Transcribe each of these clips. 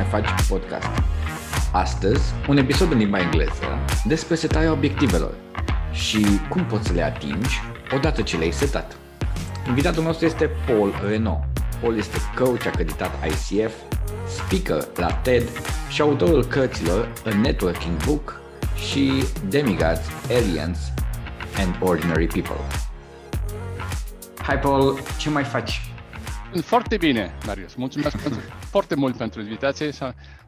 mai faci podcast? Astăzi, un episod în limba engleză despre setarea obiectivelor și cum poți să le atingi odată ce le-ai setat. Invitatul nostru este Paul Renault. Paul este coach acreditat ICF, speaker la TED și autorul cărților A Networking Book și Demigods, Aliens and Ordinary People. Hai Paul, ce mai faci? Foarte bine, Darius. Mulțumesc pentru, foarte mult pentru invitație.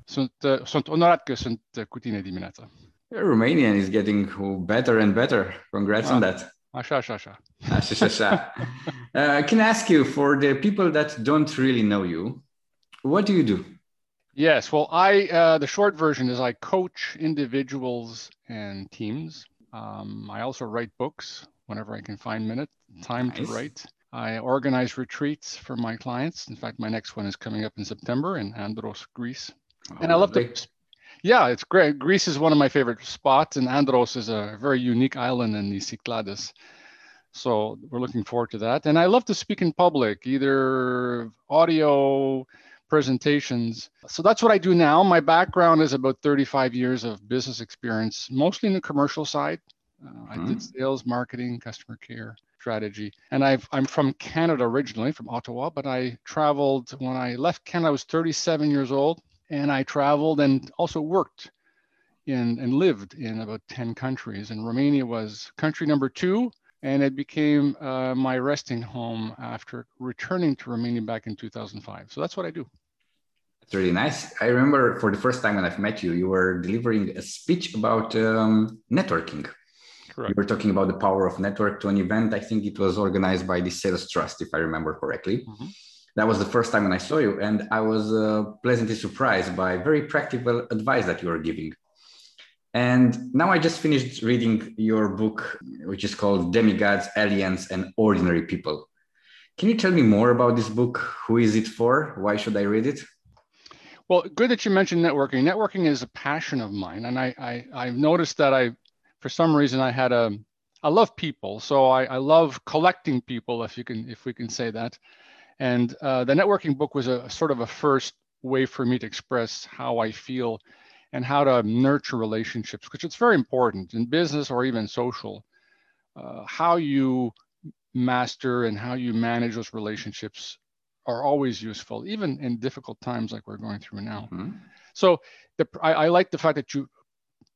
Sunt, uh, sunt onorat că sunt uh, cu tine dimineața. Romanian is getting better and better. Congrats ah, on that. Așa, așa, așa. Așa, așa. uh, can I ask you, for the people that don't really know you, what do you do? Yes, well, I uh, the short version is I coach individuals and teams. Um, I also write books whenever I can find minute time nice. to write. I organize retreats for my clients. In fact, my next one is coming up in September in Andros, Greece. Oh, and I love to, yeah, it's great. Greece is one of my favorite spots, and Andros is a very unique island in the Cyclades. So we're looking forward to that. And I love to speak in public, either audio presentations. So that's what I do now. My background is about 35 years of business experience, mostly in the commercial side. Uh, mm-hmm. I did mm-hmm. sales, marketing, customer care strategy. And i am from Canada originally, from Ottawa, but I traveled when I left Canada, I was 37 years old. And I traveled and also worked in and lived in about 10 countries. And Romania was country number two. And it became uh, my resting home after returning to Romania back in 2005. So that's what I do. That's really nice. I remember for the first time when I've met you, you were delivering a speech about um, networking. Correct. You were talking about the power of network to an event. I think it was organized by the Sales Trust, if I remember correctly. Mm-hmm. That was the first time when I saw you, and I was uh, pleasantly surprised by very practical advice that you were giving. And now I just finished reading your book, which is called Demigods, Aliens, and Ordinary People. Can you tell me more about this book? Who is it for? Why should I read it? Well, good that you mentioned networking. Networking is a passion of mine, and I, I I've noticed that I for some reason I had a I love people, so I, I love collecting people, if you can if we can say that. And uh, the networking book was a sort of a first way for me to express how I feel and how to nurture relationships, because it's very important in business or even social. Uh, how you master and how you manage those relationships are always useful, even in difficult times like we're going through now. Mm-hmm. So the, I, I, like the fact that you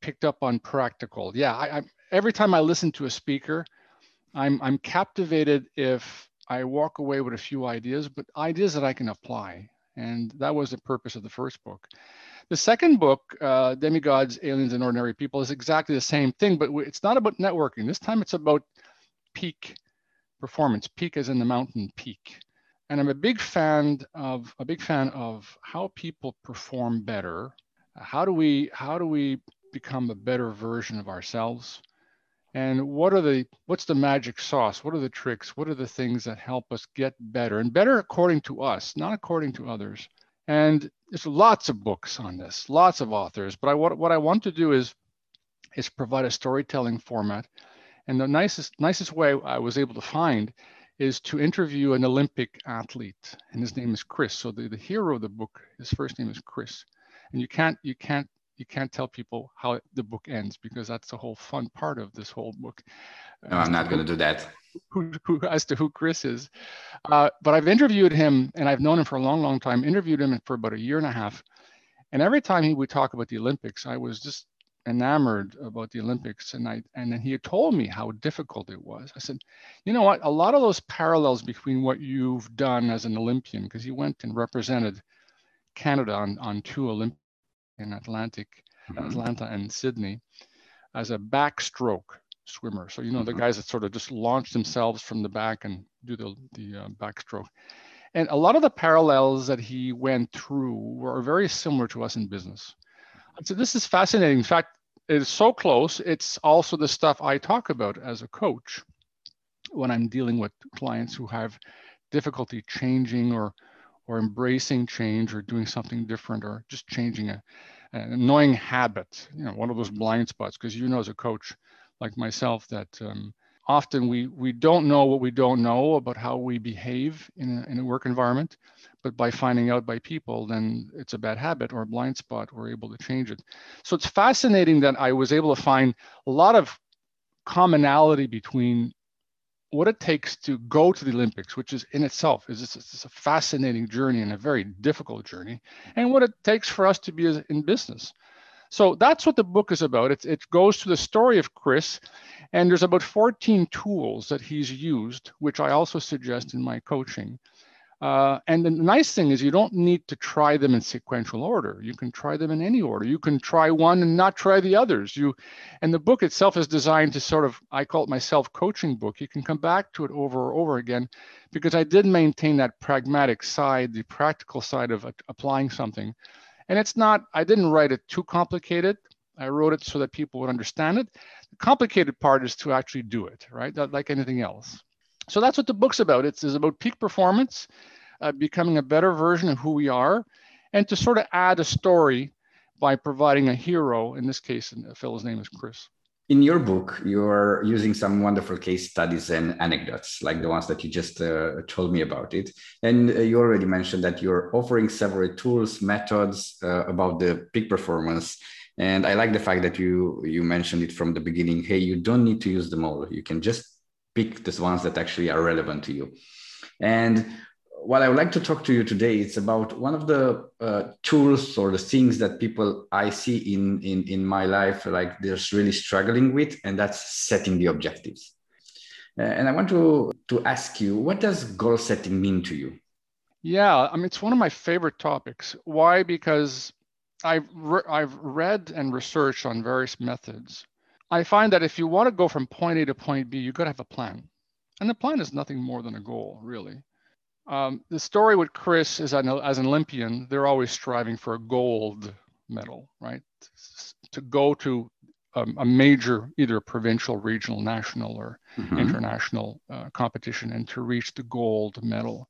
picked up on practical. Yeah, I, I, every time I listen to a speaker, I'm I'm captivated if I walk away with a few ideas, but ideas that I can apply. And that was the purpose of the first book. The second book, uh, Demigods, Aliens, and Ordinary People, is exactly the same thing, but it's not about networking. This time it's about peak performance, peak as in the mountain peak. And I'm a big fan of a big fan of how people perform better. How do we how do we become a better version of ourselves? And what are the what's the magic sauce? What are the tricks? What are the things that help us get better and better according to us, not according to others? And there's lots of books on this, lots of authors. But I what, what I want to do is is provide a storytelling format. And the nicest nicest way I was able to find is to interview an Olympic athlete, and his name is Chris. So the, the hero of the book, his first name is Chris. And you can't you can't you can't tell people how the book ends because that's the whole fun part of this whole book. No, I'm not going to do that. Who, who, as to who Chris is. Uh, but I've interviewed him and I've known him for a long, long time, interviewed him for about a year and a half. And every time he would talk about the Olympics, I was just enamored about the Olympics. And I and then he had told me how difficult it was. I said, you know what? A lot of those parallels between what you've done as an Olympian, because he went and represented Canada on, on two Olympics in Atlantic, mm-hmm. Atlanta and Sydney as a backstroke swimmer. So you know mm-hmm. the guys that sort of just launch themselves from the back and do the the uh, backstroke. And a lot of the parallels that he went through were very similar to us in business. So this is fascinating. In fact, it is so close. It's also the stuff I talk about as a coach when I'm dealing with clients who have difficulty changing or or embracing change or doing something different or just changing a, an annoying habit, you know, one of those blind spots. Because you know, as a coach like myself, that um, often we we don't know what we don't know about how we behave in a, in a work environment but by finding out by people then it's a bad habit or a blind spot we're able to change it so it's fascinating that i was able to find a lot of commonality between what it takes to go to the olympics which is in itself is it's a fascinating journey and a very difficult journey and what it takes for us to be in business so that's what the book is about. It, it goes to the story of Chris, and there's about 14 tools that he's used, which I also suggest in my coaching. Uh, and the nice thing is you don't need to try them in sequential order. You can try them in any order. You can try one and not try the others. You, and the book itself is designed to sort of, I call it my self-coaching book. You can come back to it over and over again because I did maintain that pragmatic side, the practical side of applying something. And it's not, I didn't write it too complicated. I wrote it so that people would understand it. The complicated part is to actually do it, right? That, like anything else. So that's what the book's about. It's, it's about peak performance, uh, becoming a better version of who we are, and to sort of add a story by providing a hero. In this case, the fellow's name is Chris. In your book, you're using some wonderful case studies and anecdotes, like the ones that you just uh, told me about it. And uh, you already mentioned that you're offering several tools, methods uh, about the peak performance. And I like the fact that you you mentioned it from the beginning. Hey, you don't need to use them all. You can just pick the ones that actually are relevant to you. And what I would like to talk to you today is about one of the uh, tools or the things that people I see in, in in my life like they're really struggling with, and that's setting the objectives. Uh, and I want to to ask you, what does goal setting mean to you? Yeah, I mean it's one of my favorite topics. Why? Because I've re- I've read and researched on various methods. I find that if you want to go from point A to point B, you got to have a plan, and the plan is nothing more than a goal, really. Um, the story with Chris is an, as an Olympian, they're always striving for a gold medal, right? To go to um, a major, either provincial, regional, national, or mm-hmm. international uh, competition and to reach the gold medal.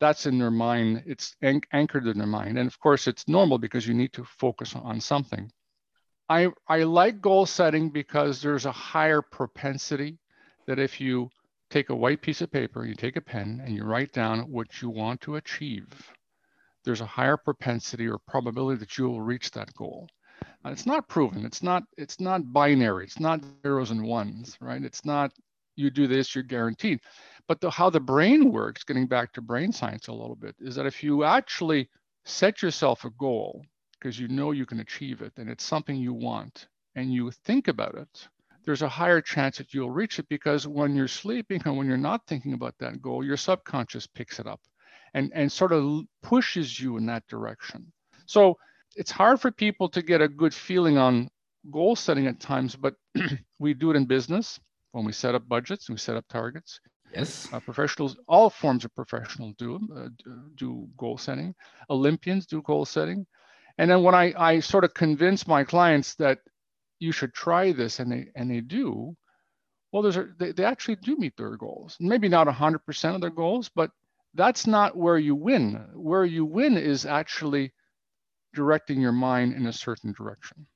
That's in their mind, it's an- anchored in their mind. And of course, it's normal because you need to focus on something. I, I like goal setting because there's a higher propensity that if you take a white piece of paper, you take a pen, and you write down what you want to achieve, there's a higher propensity or probability that you will reach that goal. Now, it's not proven. It's not. It's not binary. It's not zeros and ones, right? It's not you do this, you're guaranteed. But the, how the brain works, getting back to brain science a little bit, is that if you actually set yourself a goal because you know you can achieve it and it's something you want, and you think about it, there's a higher chance that you'll reach it because when you're sleeping and when you're not thinking about that goal, your subconscious picks it up and, and sort of pushes you in that direction. So it's hard for people to get a good feeling on goal setting at times, but we do it in business when we set up budgets and we set up targets. Yes. Uh, professionals, all forms of professionals do uh, do goal setting. Olympians do goal setting. And then when I, I sort of convince my clients that you should try this and they and they do well there's a, they, they actually do meet their goals. Maybe not 100% of their goals but that's not where you win. Where you win is actually directing your mind in a certain direction.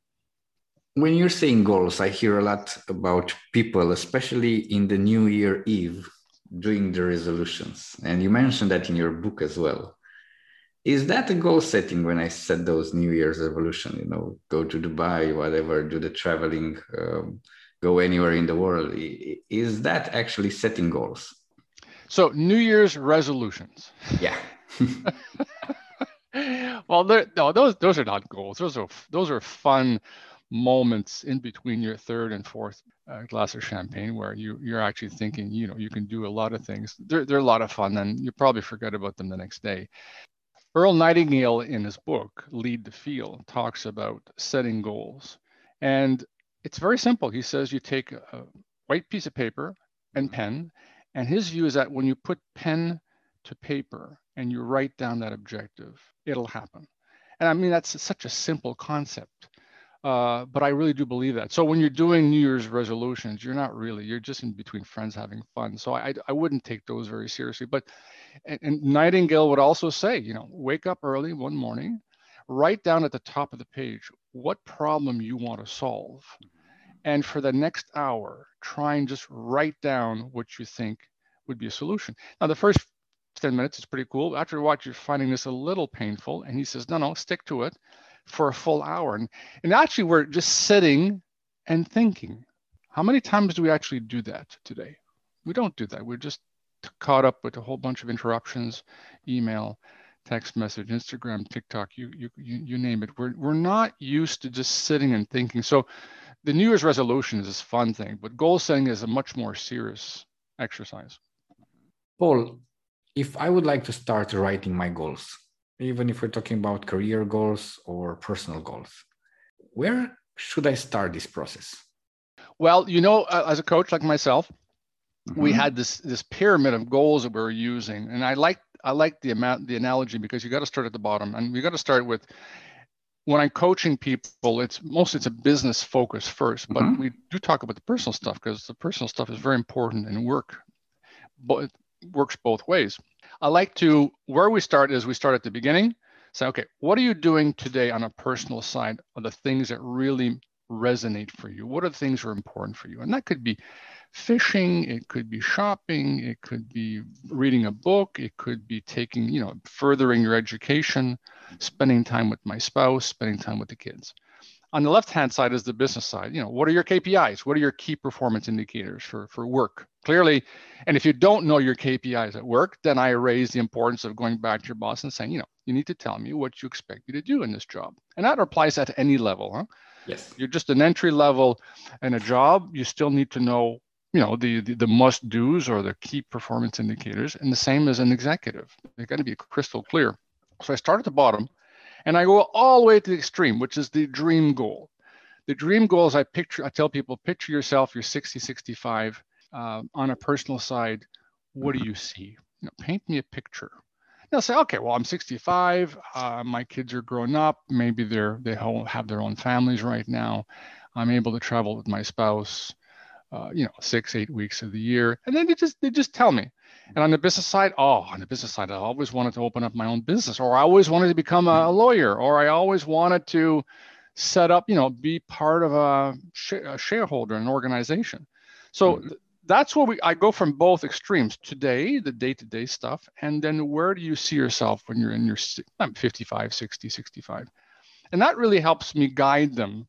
When you're saying goals i hear a lot about people especially in the new year eve doing the resolutions. And you mentioned that in your book as well is that a goal setting when i set those new year's resolution you know go to dubai whatever do the traveling um, go anywhere in the world? Is that actually setting goals? So new year's resolutions. Yeah. Well no those those are not goals. Those are those are fun moments in between your third and fourth uh, glass of champagne where you you're actually thinking you know you can do a lot of things. They're, they're a lot of fun and you probably forget about them the next day Earl Nightingale, in his book, Lead the Field, talks about setting goals. And it's very simple. He says you take a white piece of paper and pen, and his view is that when you put pen to paper and you write down that objective, it'll happen. And I mean, that's such a simple concept. Uh, but I really do believe that. So when you're doing New Year's resolutions, you're not really, you're just in between friends having fun. So I, I wouldn't take those very seriously. But and, and Nightingale would also say, you know, wake up early one morning, write down at the top of the page what problem you want to solve. And for the next hour, try and just write down what you think would be a solution. Now, the first 10 minutes is pretty cool. After a while, you're finding this a little painful. And he says, no, no, stick to it for a full hour. And, and actually, we're just sitting and thinking. How many times do we actually do that today? We don't do that. We're just caught up with a whole bunch of interruptions, email, text message, Instagram, TikTok, you, you, you, you name it. We're, we're not used to just sitting and thinking. So the New Year's resolution is this fun thing, but goal setting is a much more serious exercise. Paul, if I would like to start writing my goals, even if we're talking about career goals or personal goals, where should I start this process? Well, you know, as a coach like myself, mm-hmm. we had this this pyramid of goals that we were using, and I like I like the amount the analogy because you got to start at the bottom, and you got to start with when I'm coaching people, it's mostly it's a business focus first, but mm-hmm. we do talk about the personal stuff because the personal stuff is very important and work, but it works both ways. I like to where we start is we start at the beginning. Say, okay, what are you doing today on a personal side of the things that really resonate for you? What are the things that are important for you? And that could be fishing, it could be shopping, it could be reading a book, it could be taking, you know, furthering your education, spending time with my spouse, spending time with the kids. On the left hand side is the business side. You know, what are your KPIs? What are your key performance indicators for, for work? Clearly, and if you don't know your KPIs at work, then I raise the importance of going back to your boss and saying, you know, you need to tell me what you expect me to do in this job. And that applies at any level, huh? Yes. You're just an entry level and a job. You still need to know, you know, the, the, the must do's or the key performance indicators. And the same as an executive. They've got to be crystal clear. So I start at the bottom and I go all the way to the extreme, which is the dream goal. The dream goal is I picture, I tell people, picture yourself, you're 60, 65, uh, on a personal side. What do you see? You know, paint me a picture they'll say, okay, well, I'm 65. Uh, my kids are grown up. Maybe they're they have their own families right now. I'm able to travel with my spouse, uh, you know, six, eight weeks of the year, and then they just they just tell me. And on the business side, oh, on the business side, I always wanted to open up my own business, or I always wanted to become a lawyer, or I always wanted to set up, you know, be part of a, sh- a shareholder in an organization. So mm-hmm that's where we I go from both extremes today, the day-to-day stuff, and then where do you see yourself when you're in your I'm 55, 60, 65. And that really helps me guide them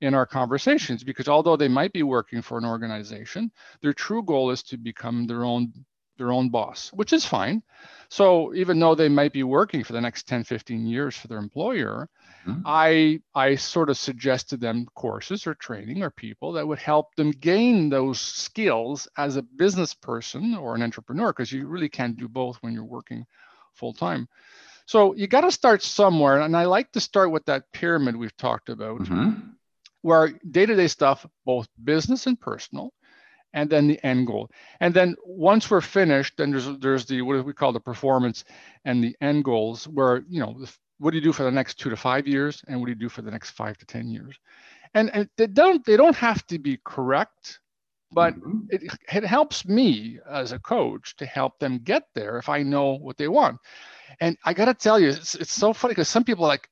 in our conversations because although they might be working for an organization, their true goal is to become their own their own boss, which is fine. So even though they might be working for the next 10, 15 years for their employer, mm-hmm. I I sort of suggested them courses or training or people that would help them gain those skills as a business person or an entrepreneur, because you really can't do both when you're working full time. So you got to start somewhere. And I like to start with that pyramid we've talked about, mm-hmm. where day-to-day stuff, both business and personal, and then the end goal. And then once we're finished, then there's there's the what do we call the performance and the end goals, where you know what do you do for the next two to five years, and what do you do for the next five to ten years, and, and they don't they don't have to be correct, but mm-hmm. it, it helps me as a coach to help them get there if I know what they want. And I got to tell you, it's, it's so funny because some people are like,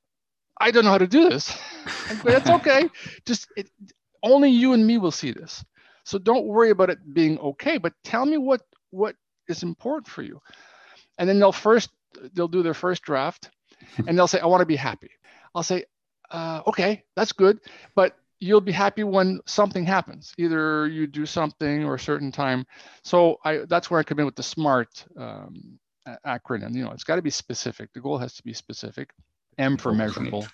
I don't know how to do this. That's okay. Just it, only you and me will see this. So don't worry about it being okay, but tell me what what is important for you. And then they'll first they'll do their first draft, and they'll say, "I want to be happy." I'll say, uh, "Okay, that's good, but you'll be happy when something happens. Either you do something or a certain time." So I that's where I come in with the SMART um, acronym. You know, it's got to be specific. The goal has to be specific. M for measurable.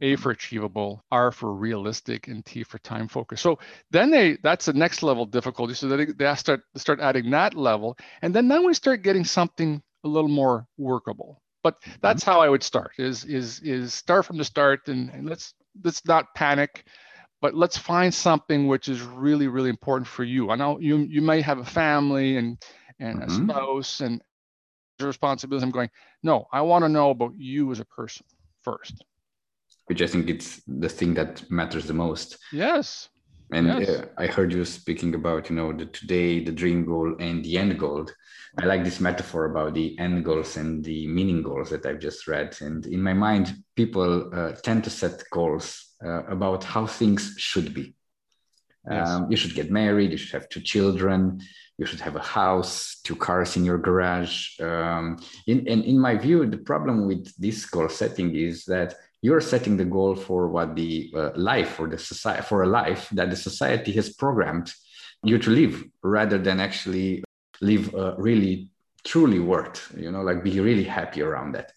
A for achievable, R for realistic, and T for time focus. So then they that's the next level difficulty. So they, they start start adding that level, and then then we start getting something a little more workable. But mm-hmm. that's how I would start. Is is is start from the start, and, and let's let's not panic, but let's find something which is really really important for you. I know you you may have a family and and mm-hmm. a spouse and responsibilities. I'm going. No, I want to know about you as a person first which I think it's the thing that matters the most. Yes. And yes. Uh, I heard you speaking about, you know, the today, the dream goal and the end goal. I like this metaphor about the end goals and the meaning goals that I've just read. And in my mind, people uh, tend to set goals uh, about how things should be. Yes. Um, you should get married. You should have two children. You should have a house, two cars in your garage. Um, in, and in my view, the problem with this goal setting is that you're setting the goal for what the uh, life or the society for a life that the society has programmed you to live rather than actually live a really truly worth you know like be really happy around that.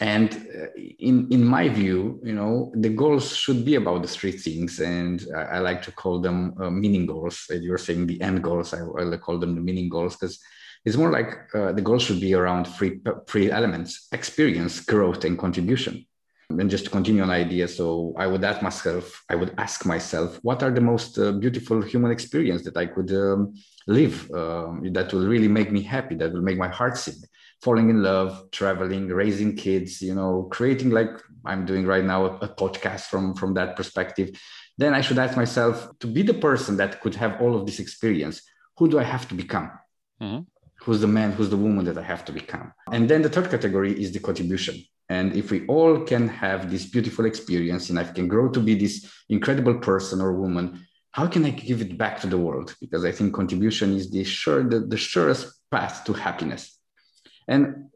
And uh, in in my view you know the goals should be about the three things and i, I like to call them uh, meaning goals. You're saying the end goals i, I call them the meaning goals because it's more like uh, the goals should be around three three elements experience growth and contribution and just to continue on idea so i would ask myself i would ask myself what are the most uh, beautiful human experience that i could um, live um, that will really make me happy that will make my heart sing? Falling in love traveling raising kids you know creating like i'm doing right now a, a podcast from from that perspective. Then i should ask myself to be the person that could have all of this experience who do i have to become? Mm-hmm. who's the man who's the woman that i have to become? And then the third category is the contribution and if we all can have this beautiful experience and i can grow to be this incredible person or woman how can I give it back to the world? Because I think contribution is the sure the, the surest path to happiness. And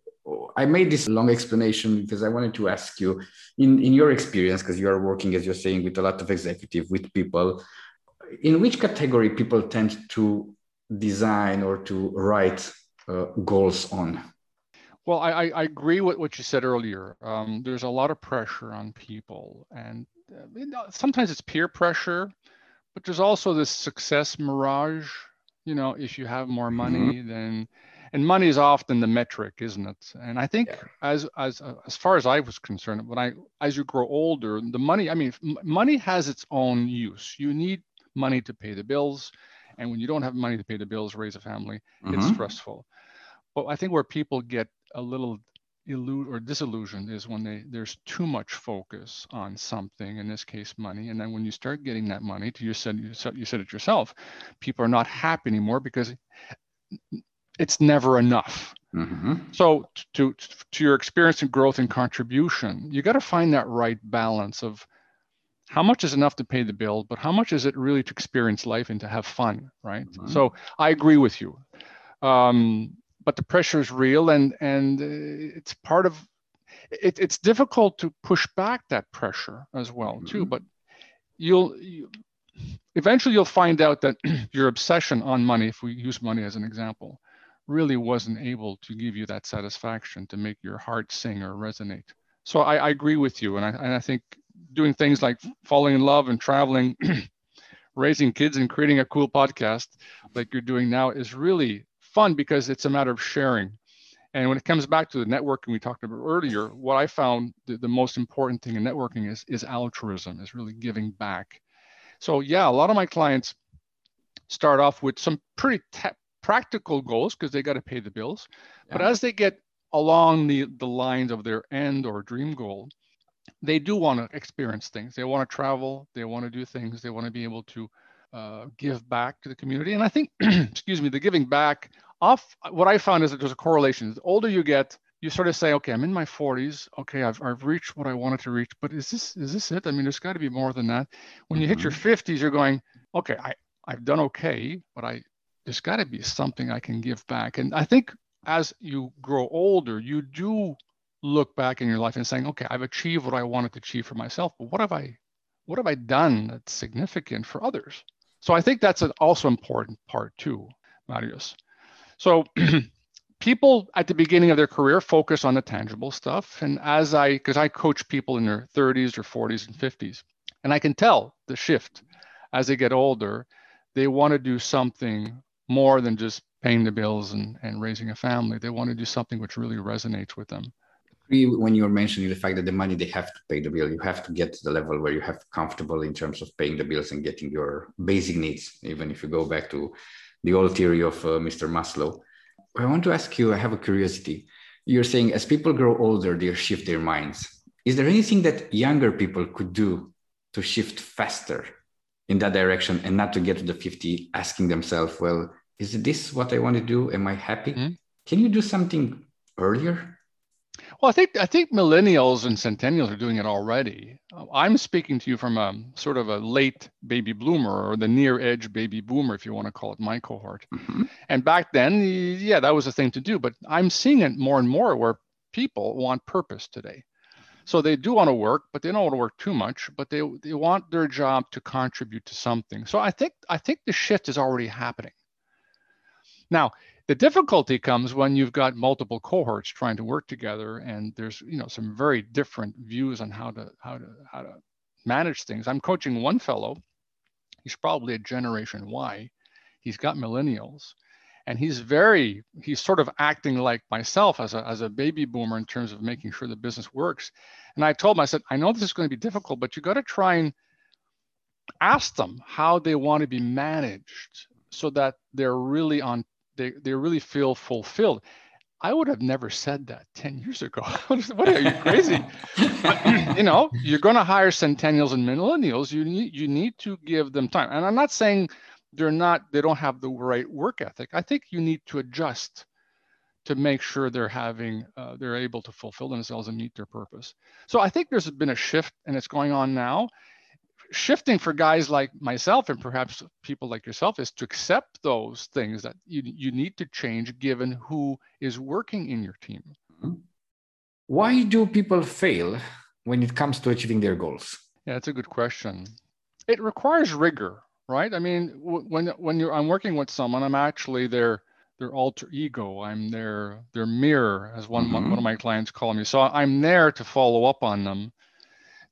I made this long explanation because I wanted to ask you, in, in your experience, because you are working, as you're saying, with a lot of executive, with people, in which category people tend to design or to write uh, goals on? Well, I, I agree with what you said earlier. Um, there's a lot of pressure on people, and uh, sometimes it's peer pressure but there's also this success mirage. You know, if you have more mm-hmm. money, mm-hmm. then and money is often the metric, isn't it? And I think yeah. as as as far as I was concerned, when I as you grow older, the money. I mean, money has its own use. You need money to pay the bills, and when you don't have money to pay the bills, raise a family, mm-hmm. it's stressful. But I think where people get a little elude or disillusioned is when they there's too much focus on something in this case money and then when you start getting that money to you said you said, you said it yourself people are not happy anymore because it's never enough mm-hmm. so to to your experience and growth and contribution you got to find that right balance of how much is enough to pay the bill but how much is it really to experience life and to have fun right mm-hmm. so i agree with you um, but the pressure is real and and uh, it's part of it, it's difficult to push back that pressure as well mm-hmm. too but you'll you, eventually you'll find out that your obsession on money if we use money as an example really wasn't able to give you that satisfaction to make your heart sing or resonate so i, I agree with you and I, and I think doing things like falling in love and traveling raising kids and creating a cool podcast like you're doing now is really fun because it's a matter of sharing. And when it comes back to the networking we talked about earlier, what I found the, the most important thing in networking is, is altruism, is really giving back. So yeah, a lot of my clients start off with some pretty te- practical goals because they got to pay the bills. Yeah. But as they get along the, the lines of their end or dream goal, they do want to experience things. They want to travel. They want to do things. They want to be able to uh, give back to the community. And I think, excuse me, the giving back off, what I found is that there's a correlation. The older you get, you sort of say, okay, I'm in my 40s. Okay, I've, I've reached what I wanted to reach, but is this is this it? I mean, there's got to be more than that. When you mm-hmm. hit your 50s, mm-hmm. you're going, okay, I, I've done okay, but I there's got to be something I can give back. And I think as you grow older, you do look back in your life and saying, okay, I've achieved what I wanted to achieve for myself, but what have I what have I done that's significant for others? So I think that's an also important part too, Marius. So people at the beginning of their career focus on the tangible stuff. And as I, because I coach people in their 30s or 40s and 50s, and I can tell the shift as they get older, they want to do something more than just paying the bills and, and raising a family. They want to do something which really resonates with them when you were mentioning the fact that the money they have to pay the bill. You have to get to the level where you have comfortable in terms of paying the bills and getting your basic needs even if you go back to the old theory of uh, mr maslow. I want to ask you i have a curiosity. You're saying as people grow older they shift their minds. Is there anything that younger people could do to shift faster in that direction and not to get to the 50 asking themselves well is this what i want to do? Am i happy? Mm-hmm. can you do something earlier Well, I think I think millennials and centennials are doing it already. I'm speaking to you from a sort of a late baby bloomer or the near edge baby boomer, if you want to call it my cohort. Mm-hmm. And back then, yeah, that was a thing to do. But I'm seeing it more and more where people want purpose today. So they do want to work, but they don't want to work too much. But they they want their job to contribute to something. So I think I think the shift is already happening. Now, the difficulty comes when you've got multiple cohorts trying to work together, and there's you know some very different views on how to how to how to manage things. I'm coaching one fellow. He's probably a Generation Y. He's got millennials, and he's very he's sort of acting like myself as a as a baby boomer in terms of making sure the business works. And I told him, I said, I know this is going to be difficult, but you got to try and ask them how they want to be managed so that they're really on they, they really feel fulfilled. I would have never said that 10 years ago. what are you crazy? but, you know, you're going to hire centennials and millennials. You need you need to give them time. And I'm not saying they're not they don't have the right work ethic. I think you need to adjust to make sure they're having uh, they're able to fulfill themselves and meet their purpose. So I think there's been a shift and it's going on now shifting for guys like myself and perhaps people like yourself is to accept those things that you, you need to change given who is working in your team. Why do people fail when it comes to achieving their goals? Yeah, that's a good question. It requires rigor, right? I mean, when when you're I'm working with someone, I'm actually their their alter ego. I'm their their mirror, as one mm-hmm. one of my clients call me. So I'm there to follow up on them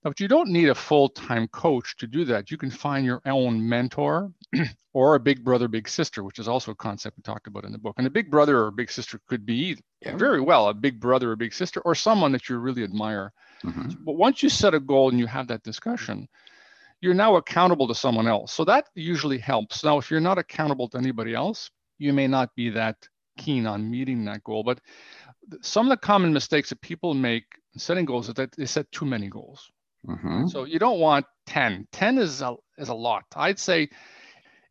but you don't need a full-time coach to do that. You can find your own mentor or a big brother, big sister, which is also a concept we talked about in the book. And a big brother or big sister could be yeah. very well a big brother or big sister or someone that you really admire. Mm-hmm. But once you set a goal and you have that discussion, you're now accountable to someone else. So that usually helps. Now, if you're not accountable to anybody else, you may not be that keen on meeting that goal. But some of the common mistakes that people make setting goals is that they set too many goals. Mm-hmm. So you don't want 10. 10 is a, is a lot. I'd say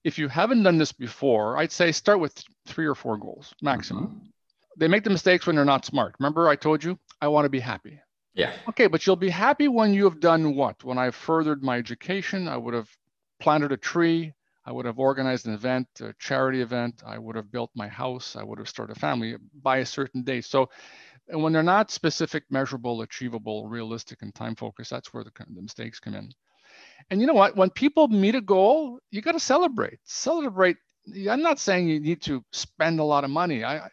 if you haven't done this before, I'd say start with three or four goals maximum. Mm-hmm. They make the mistakes when they're not smart. Remember, I told you I want to be happy. Yeah. Okay, but you'll be happy when you have done what? When I've furthered my education, I would have planted a tree, I would have organized an event, a charity event, I would have built my house, I would have started a family by a certain date. So and when they're not specific, measurable, achievable, realistic, and time focused, that's where the, the mistakes come in. And you know what? When people meet a goal, you got to celebrate. Celebrate. I'm not saying you need to spend a lot of money. I,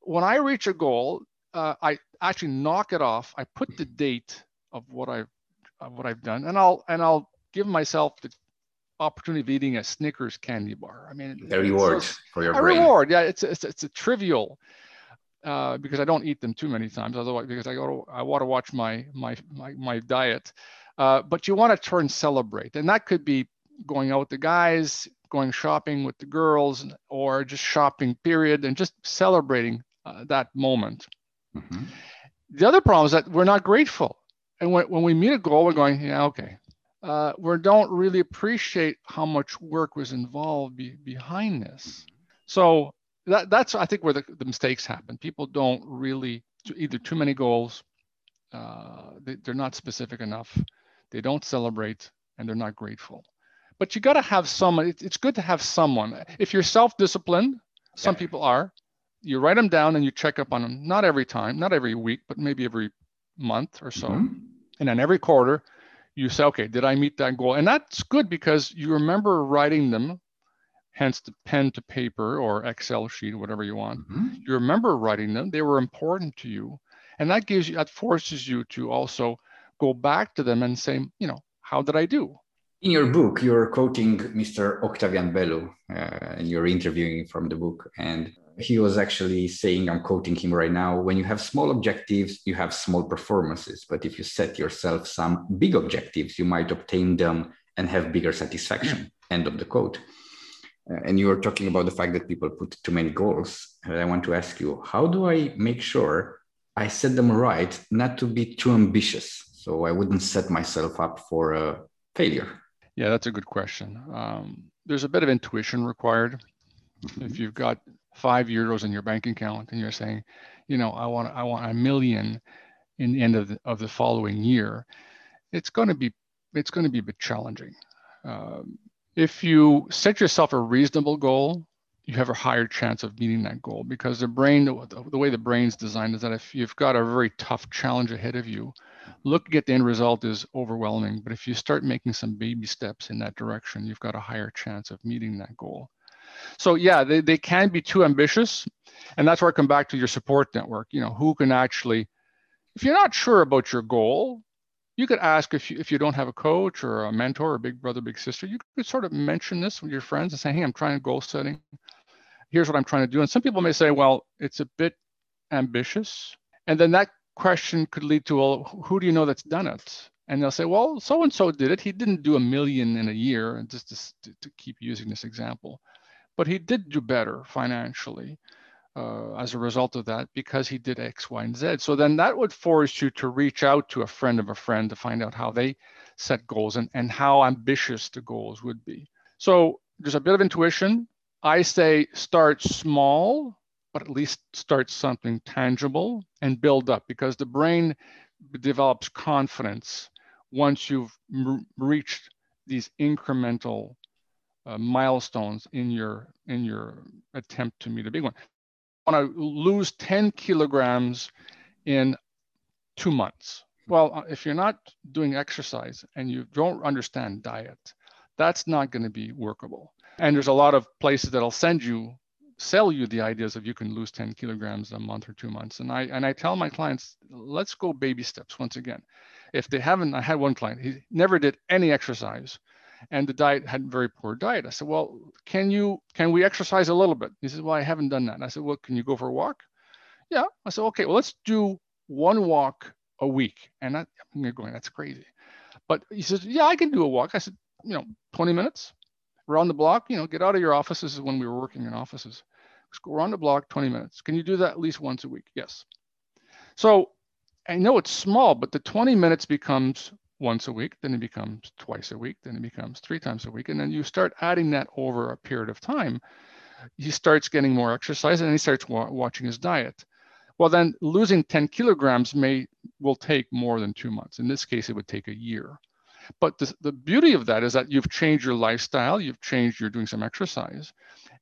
when I reach a goal, uh, I actually knock it off. I put the date of what I've of what I've done, and I'll and I'll give myself the opportunity of eating a Snickers candy bar. I mean, the reward for your a brain. reward. Yeah, it's it's it's a trivial uh, because I don't eat them too many times. Otherwise, because I go to, I want to watch my my my, my diet. Uh, but you want to turn celebrate, and that could be going out with the guys, going shopping with the girls, or just shopping period, and just celebrating uh, that moment. Mm-hmm. The other problem is that we're not grateful, and when when we meet a goal, we're going, yeah, okay. Uh, we don't really appreciate how much work was involved be, behind this. So that, that's I think where the, the mistakes happen. People don't really either too many goals, uh, they, they're not specific enough, they don't celebrate, and they're not grateful. But you got to have someone. It, it's good to have someone. If you're self-disciplined, some yeah. people are. You write them down and you check up on them. Not every time, not every week, but maybe every month or so. Mm-hmm. And then every quarter, you say, okay, did I meet that goal? And that's good because you remember writing them hence the pen to paper or Excel sheet, whatever you want. Mm-hmm. You remember writing them, they were important to you. And that gives you, that forces you to also go back to them and say, you know, how did I do? In your book, you're quoting Mr. Octavian Belu, uh, and you're interviewing from the book. And he was actually saying, I'm quoting him right now when you have small objectives, you have small performances. But if you set yourself some big objectives, you might obtain them and have bigger satisfaction. End of the quote. Uh, and you were talking about the fact that people put too many goals. And I want to ask you, how do I make sure I set them right, not to be too ambitious, so I wouldn't set myself up for a failure? Yeah, that's a good question. Um, there's a bit of intuition required. Mm-hmm. If you've got five euros in your bank account and you're saying, you know, I want I want a million, in the end of the, of the following year, it's going to be it's going to be a bit challenging. Um, if you set yourself a reasonable goal, you have a higher chance of meeting that goal because the brain, the, way the brain's designed is that if you've got a very tough challenge ahead of you, looking at the end result is overwhelming. But if you start making some baby steps in that direction, you've got a higher chance of meeting that goal. So yeah, they, they can be too ambitious. And that's where I come back to your support network. You know, who can actually, if you're not sure about your goal, you could ask if you, if you don't have a coach or a mentor or big brother, big sister, you could sort of mention this with your friends and say, hey, I'm trying goal setting. Here's what I'm trying to do. And some people may say, well, it's a bit ambitious. And then that question could lead to, well, who do you know that's done it? And they'll say, well, so and so did it. He didn't do a million in a year, and just to, to keep using this example, but he did do better financially uh, as a result of that because he did X, Y, and Z. So then that would force you to reach out to a friend of a friend to find out how they set goals and, and how ambitious the goals would be. So there's a bit of intuition. I say start small but at least start something tangible and build up because the brain develops confidence once you've m- reached these incremental uh, milestones in your in your attempt to meet a big one. Want to lose 10 kilograms in two months. Well, uh, if you're not doing exercise and you don't understand diet, that's not going to be workable. And there's a lot of places that'll send you sell you the ideas of you can lose 10 kilograms a month or two months. And I and I tell my clients, let's go baby steps once again. If they haven't, I had one client, he never did any exercise and the diet had very poor diet. I said, well, can you can we exercise a little bit? He says, well, I haven't done that. And I said, well, can you go for a walk? Yeah. I said, okay, well, let's do one walk a week. And I, I'm going, that's crazy. But he says, yeah, I can do a walk. I said, you know, 20 minutes around the block, you know, get out of your office. This is when we were working in offices. Just go around the block 20 minutes. Can you do that at least once a week? Yes. So I know it's small, but the 20 minutes becomes once a week, then it becomes twice a week, then it becomes three times a week. And then you start adding that over a period of time. He starts getting more exercise and he starts wa- watching his diet. Well, then losing 10 kilograms may will take more than two months. In this case, it would take a year. But the, the beauty of that is that you've changed your lifestyle, you've changed, you're doing some exercise.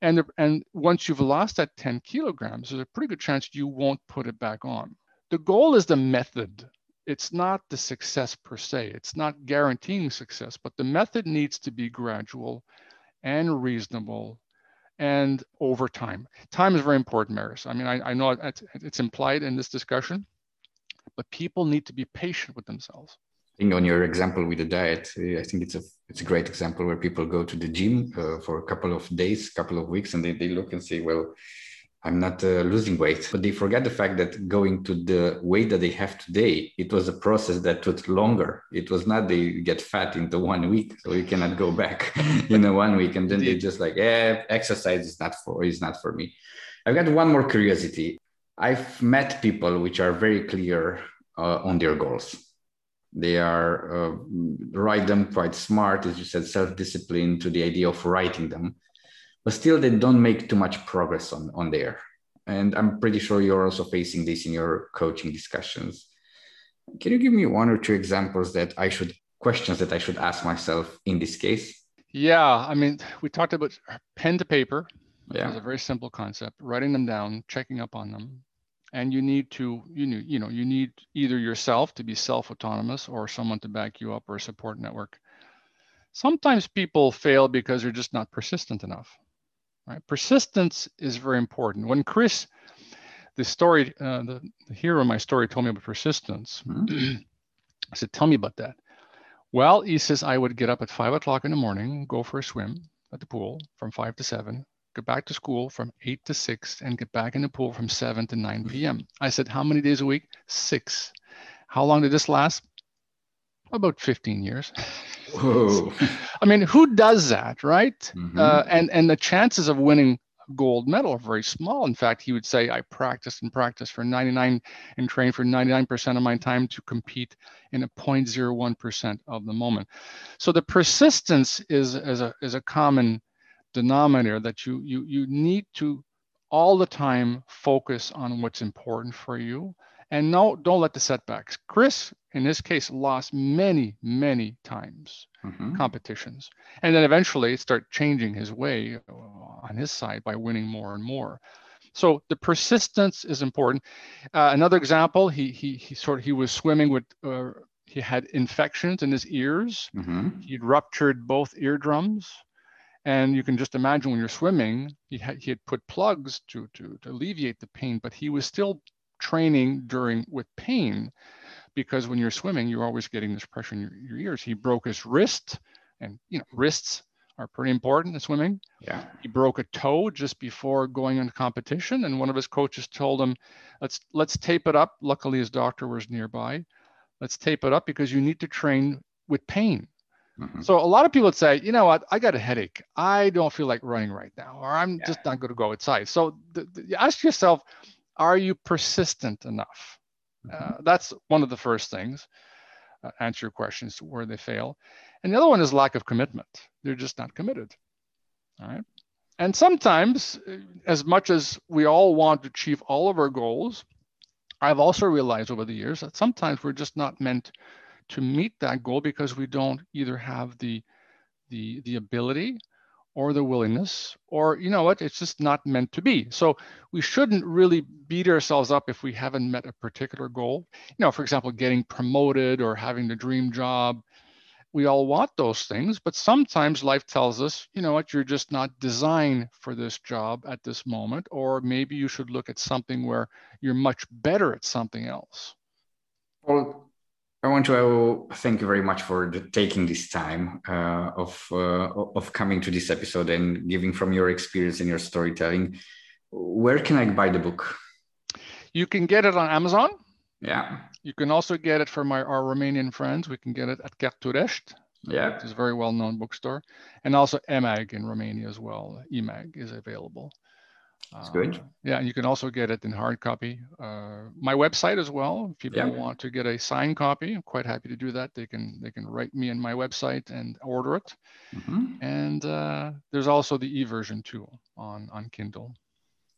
And, and once you've lost that 10 kilograms, there's a pretty good chance you won't put it back on. The goal is the method. It's not the success per se. It's not guaranteeing success, but the method needs to be gradual and reasonable and over time. Time is very important, Marius. I mean, I, I know it's, it's implied in this discussion, but people need to be patient with themselves I think on your example with the diet, I think it's a it's a great example where people go to the gym uh, for a couple of days, couple of weeks, and they, they look and say, well, I'm not uh, losing weight. But they forget the fact that going to the weight that they have today, it was a process that took longer. It was not they get fat into one week, so you cannot go back in a one week, and then they just like, yeah, exercise is not for is not for me. I've got one more curiosity. I've met people which are very clear uh, on their goals they are uh, write them quite smart as you said self-discipline to the idea of writing them but still they don't make too much progress on, on there. And i'm pretty sure you're also facing this in your coaching discussions. Can you give me one or two examples that i should questions that i should ask myself in this case? Yeah i mean we talked about pen to paper. Yeah. It's a very simple concept writing them down checking up on them. And you need to you know you know you need either yourself to be self autonomous or someone to back you up or a support network. Sometimes people fail because they're just not persistent enough right persistence is very important when chris the story uh, the, the hero of my story told me about persistence mm-hmm. i said tell me about that well he says i would get up at five o'clock in the morning go for a swim at the pool from five to seven go back to school from 8 to 6 and get back in the pool from 7 to 9 p.m. Mm-hmm. I said, How many days a week? Six. How long did this last? About 15 years. Whoa. I mean, who does that, right? Mm-hmm. Uh, and, and the chances of winning gold medal are very small. In fact, he would say, I practiced and practiced for 99 and trained for 99% of my time to compete in a 0.01% of the moment. So the persistence is, is, a, is a common denominator that you you you need to all the time focus on what's important for you And no, don't let the setbacks. Chris, in this case, lost many, many times mm-hmm. competitions. And then eventually start changing his way uh, on his side by winning more and more. So the persistence is important. Uh, another example, he, he, he sort of, he was swimming with, uh, he had infections in his ears. Mm-hmm. He'd ruptured both eardrums. And you can just imagine when you're swimming, he had, he had put plugs to, to, to alleviate the pain, but he was still training during with pain because when you're swimming, you're always getting this pressure in your, your ears. He broke his wrist, and you know wrists are pretty important in swimming. Yeah. He broke a toe just before going into competition, and one of his coaches told him, "Let's let's tape it up." Luckily, his doctor was nearby. Let's tape it up because you need to train with pain. Mm-hmm. So a lot of people would say, you know what, I got a headache. I don't feel like running right now, or I'm yeah. just not going to go outside. So th- th- ask yourself, are you persistent enough? Mm-hmm. Uh, that's one of the first things. Uh, answer your questions where they fail. And the other one is lack of commitment. They're just not committed. All right. And sometimes, uh, as much as we all want to achieve all of our goals, I've also realized over the years that sometimes we're just not meant to meet that goal because we don't either have the the the ability or the willingness, or you know what, it's just not meant to be. So we shouldn't really beat ourselves up if we haven't met a particular goal. You know, for example, getting promoted or having the dream job. We all want those things, but sometimes life tells us, you know what, you're just not designed for this job at this moment, or maybe you should look at something where you're much better at something else. Well, I want to thank you very much for the, taking this time uh, of uh, of coming to this episode and giving from your experience and your storytelling. Where can I buy the book? You can get it on Amazon. Yeah. You can also get it from our, our Romanian friends. We can get it at Cărturești. Yeah. It's a very well-known bookstore. And also EMAG in Romania as well. EMAG is available. That's good. Uh, yeah, and you can also get it in hard copy. Uh, my website as well. If people yeah. want to get a signed copy, I'm quite happy to do that. They can they can write me in my website and order it. Mm-hmm. And uh, there's also the e-version too on on Kindle.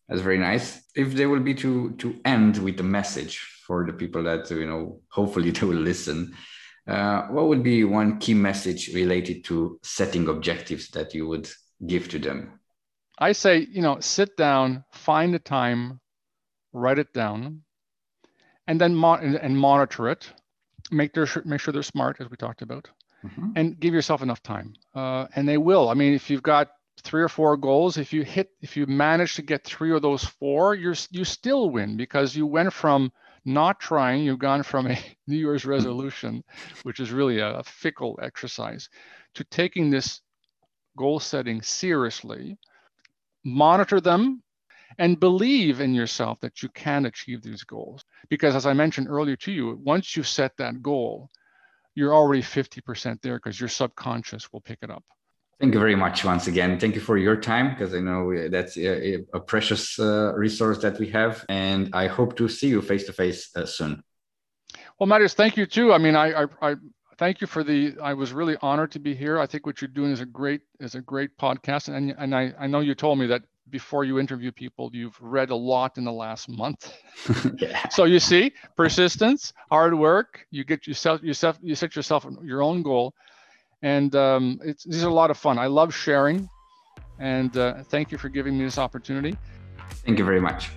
That's very nice. If they will be to to end with a message for the people that you know, hopefully they will listen. Uh, what would be one key message related to setting objectives that you would give to them? I say, you know, sit down, find a time, write it down, and then mo- and monitor it. Make their make sure they're smart, as we talked about, mm-hmm. and give yourself enough time. Uh, and they will. I mean, if you've got three or four goals, if you hit, if you manage to get three of those four, you're you still win because you went from not trying, you've gone from a New Year's resolution, which is really a, a fickle exercise, to taking this goal setting seriously monitor them, and believe in yourself that you can achieve these goals. Because as I mentioned earlier to you, once you set that goal, you're already 50% there because your subconscious will pick it up. Thank you very much once again. Thank you for your time because I know uh, that's uh, a, a precious uh, resource that we have. And I hope to see you face to face uh, soon. Well, Marius, thank you too. I mean, I, I, I thank you for the i was really honored to be here. I think what you're doing is a great is a great podcast. And, and I, I know you told me that before you interview people you've read a lot in the last month. Yeah. so you see persistence hard work you get yourself yourself you set yourself your own goal. And um, it's these are a lot of fun. I love sharing. And uh, thank you for giving me this opportunity. Thank you very much.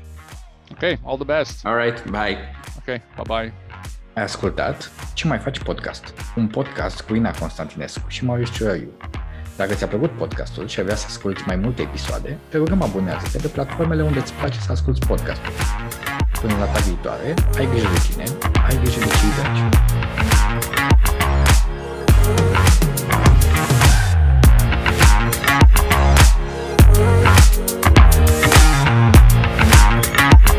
Okay all the best. All right bye. Okay bye bye Ai ascultat Ce mai faci podcast? Un podcast cu Ina Constantinescu și Marius Ciurăiu. Dacă ți-a plăcut podcastul și avea să asculti mai multe episoade, te rugăm abonează-te pe platformele unde îți place să asculti podcastul. Până la data viitoare, ai grijă de tine, ai grijă de ceilalți.